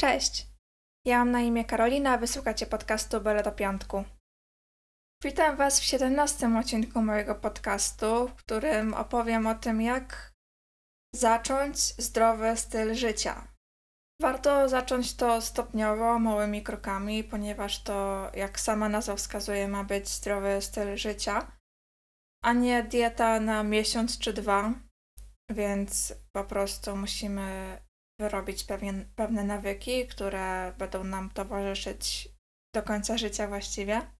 Cześć! Ja mam na imię Karolina, a wysłuchacie podcastu Bele do Piątku. Witam Was w 17 odcinku mojego podcastu, w którym opowiem o tym, jak zacząć zdrowy styl życia. Warto zacząć to stopniowo, małymi krokami, ponieważ to, jak sama nazwa wskazuje, ma być zdrowy styl życia, a nie dieta na miesiąc czy dwa, więc po prostu musimy wyrobić pewien, pewne nawyki, które będą nam towarzyszyć do końca życia właściwie.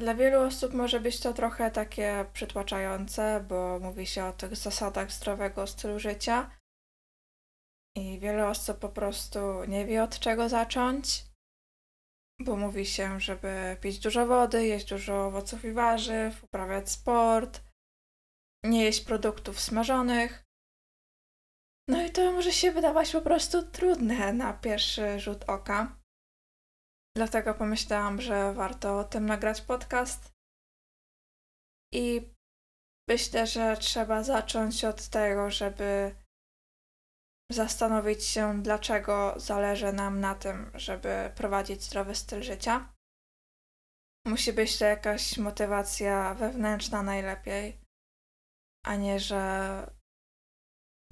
Dla wielu osób może być to trochę takie przytłaczające, bo mówi się o tych zasadach zdrowego stylu życia i wiele osób po prostu nie wie od czego zacząć, bo mówi się, żeby pić dużo wody, jeść dużo owoców i warzyw, uprawiać sport, nie jeść produktów smażonych. No i to może się wydawać po prostu trudne na pierwszy rzut oka. Dlatego pomyślałam, że warto o tym nagrać podcast. I myślę, że trzeba zacząć od tego, żeby zastanowić się, dlaczego zależy nam na tym, żeby prowadzić zdrowy styl życia. Musi być to jakaś motywacja wewnętrzna najlepiej, a nie, że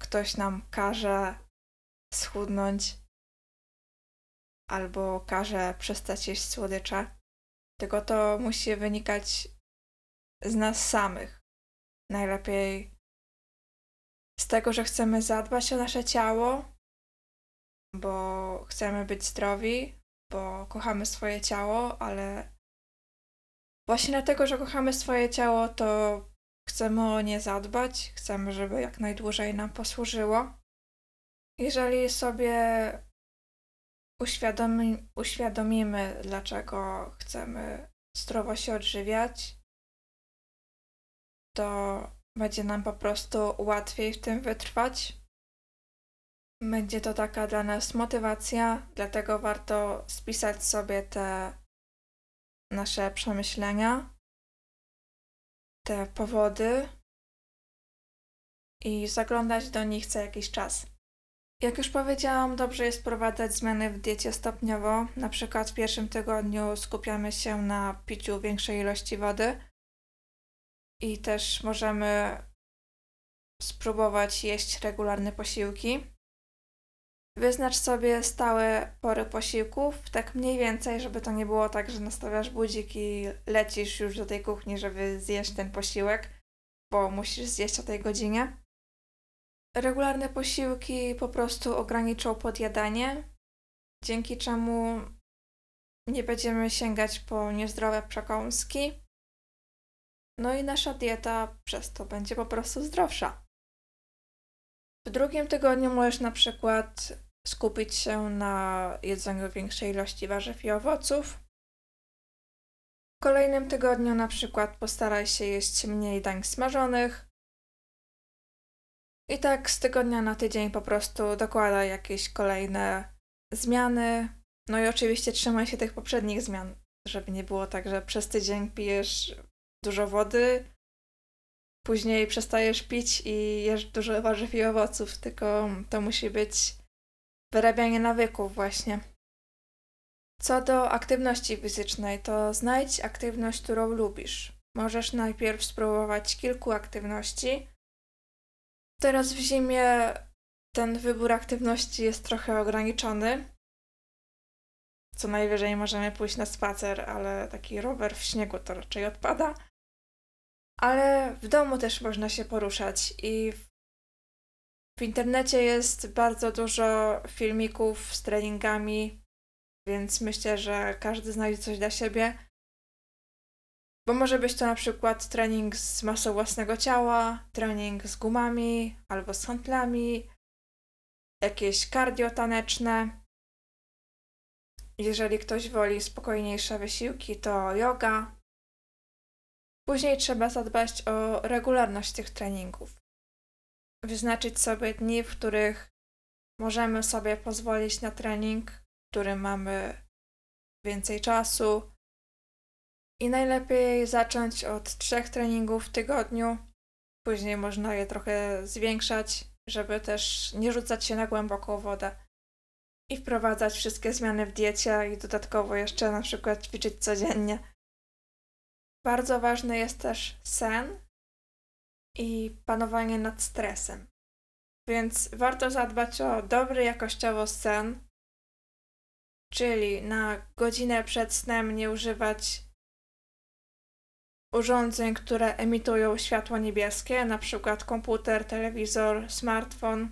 ktoś nam każe schudnąć albo każe przestać jeść słodycze, tylko to musi wynikać z nas samych. Najlepiej z tego, że chcemy zadbać o nasze ciało, bo chcemy być zdrowi, bo kochamy swoje ciało, ale właśnie dlatego, że kochamy swoje ciało, to chcemy o nie zadbać, chcemy, żeby jak najdłużej nam posłużyło. Jeżeli sobie uświadomi, uświadomimy, dlaczego chcemy zdrowo się odżywiać, to będzie nam po prostu łatwiej w tym wytrwać. Będzie to taka dla nas motywacja, dlatego warto spisać sobie te nasze przemyślenia, te powody i zaglądać do nich co jakiś czas. Jak już powiedziałam, dobrze jest wprowadzać zmiany w diecie stopniowo. Na przykład w pierwszym tygodniu skupiamy się na piciu większej ilości wody i też możemy spróbować jeść regularne posiłki. Wyznacz sobie stałe pory posiłków, tak mniej więcej, żeby to nie było tak, że nastawiasz budzik i lecisz już do tej kuchni, żeby zjeść ten posiłek, bo musisz zjeść o tej godzinie. Regularne posiłki po prostu ograniczą podjadanie, dzięki czemu nie będziemy sięgać po niezdrowe przekąski. No i nasza dieta przez to będzie po prostu zdrowsza. W drugim tygodniu możesz na przykład skupić się na jedzeniu większej ilości warzyw i owoców. W kolejnym tygodniu na przykład postaraj się jeść mniej dań smażonych. I tak z tygodnia na tydzień po prostu dokładaj jakieś kolejne zmiany. No i oczywiście trzymaj się tych poprzednich zmian, żeby nie było tak, że przez tydzień pijesz dużo wody, później przestajesz pić i jesz dużo warzyw i owoców, tylko to musi być wyrabianie nawyków właśnie. Co do aktywności fizycznej, to znajdź aktywność, którą lubisz. Możesz najpierw spróbować kilku aktywności. Teraz w zimie ten wybór aktywności jest trochę ograniczony. Co najwyżej możemy pójść na spacer, ale taki rower w śniegu to raczej odpada ale w domu też można się poruszać i w, w internecie jest bardzo dużo filmików z treningami, więc myślę, że każdy znajdzie coś dla siebie. Bo może być to na przykład trening z masą własnego ciała, trening z gumami albo z handlami, jakieś cardio taneczne. Jeżeli ktoś woli spokojniejsze wysiłki, to yoga, Później trzeba zadbać o regularność tych treningów. Wyznaczyć sobie dni, w których możemy sobie pozwolić na trening, w którym mamy więcej czasu. I najlepiej zacząć od trzech treningów w tygodniu. Później można je trochę zwiększać, żeby też nie rzucać się na głęboką wodę. i wprowadzać wszystkie zmiany w diecie i dodatkowo jeszcze na przykład ćwiczyć codziennie. Bardzo ważny jest też sen i panowanie nad stresem. Więc warto zadbać o dobry jakościowo sen, czyli na godzinę przed snem nie używać urządzeń, które emitują światło niebieskie, na przykład komputer, telewizor, smartfon.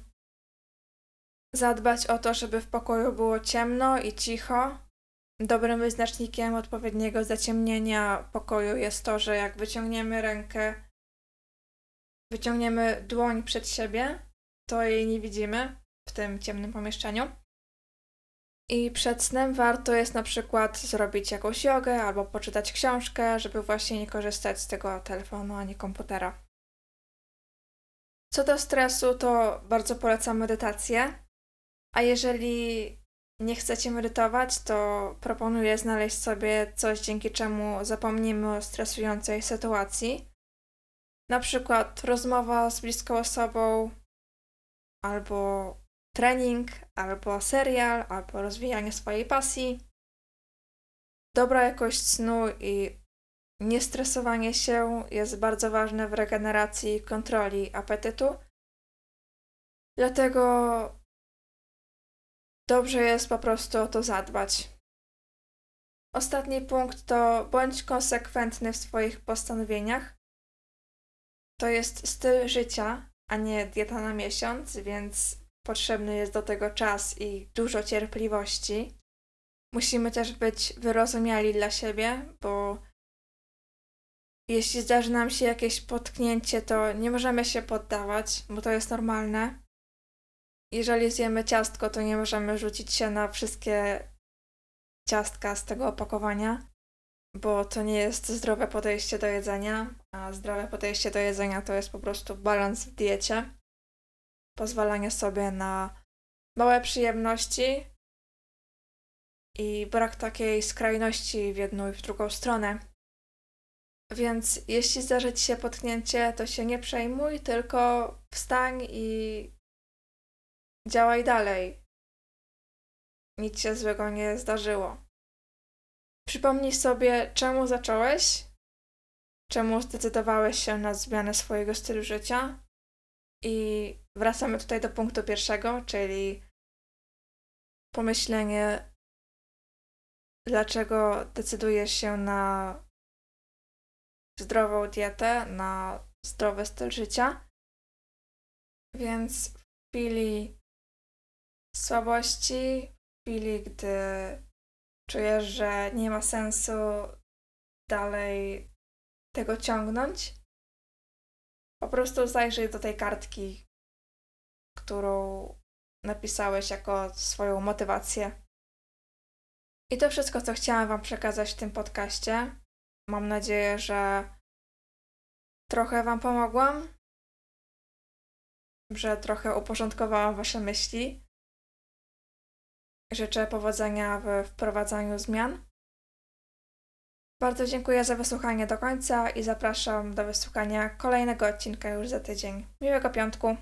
Zadbać o to, żeby w pokoju było ciemno i cicho. Dobrym wyznacznikiem odpowiedniego zaciemnienia pokoju jest to, że jak wyciągniemy rękę, wyciągniemy dłoń przed siebie, to jej nie widzimy w tym ciemnym pomieszczeniu. I przed snem warto jest na przykład zrobić jakąś jogę albo poczytać książkę, żeby właśnie nie korzystać z tego telefonu ani komputera. Co do stresu, to bardzo polecam medytację. A jeżeli nie chcecie medytować, to proponuję znaleźć sobie coś, dzięki czemu zapomnimy o stresującej sytuacji. Na przykład rozmowa z bliską osobą, albo trening, albo serial, albo rozwijanie swojej pasji. Dobra jakość snu i niestresowanie się jest bardzo ważne w regeneracji i kontroli apetytu. Dlatego dobrze jest po prostu o to zadbać. Ostatni punkt to bądź konsekwentny w swoich postanowieniach. To jest styl życia, a nie dieta na miesiąc, więc potrzebny jest do tego czas i dużo cierpliwości. Musimy też być wyrozumiali dla siebie, bo jeśli zdarzy nam się jakieś potknięcie, to nie możemy się poddawać, bo to jest normalne. Jeżeli zjemy ciastko, to nie możemy rzucić się na wszystkie ciastka z tego opakowania, bo to nie jest zdrowe podejście do jedzenia, a zdrowe podejście do jedzenia to jest po prostu balans w diecie pozwalanie sobie na małe przyjemności i brak takiej skrajności w jedną i w drugą stronę. Więc jeśli zdarzy ci się potknięcie, to się nie przejmuj, tylko wstań i działaj dalej. Nic się złego nie zdarzyło. Przypomnij sobie, czemu zacząłeś, czemu zdecydowałeś się na zmianę swojego stylu życia i wracamy tutaj do punktu pierwszego, czyli pomyślenie, dlaczego decydujesz się na zdrową dietę, na zdrowy styl życia. Więc w chwili słabości, w chwili, gdy czujesz, że nie ma sensu dalej tego ciągnąć, po prostu zajrzyj do tej kartki, którą napisałeś jako swoją motywację. I to wszystko, co chciałam Wam przekazać w tym podcaście. Mam nadzieję, że trochę Wam pomogłam, że trochę uporządkowałam Wasze myśli. Życzę powodzenia w wprowadzaniu zmian. Bardzo dziękuję za wysłuchanie do końca i zapraszam do wysłuchania kolejnego odcinka już za tydzień. Miłego piątku!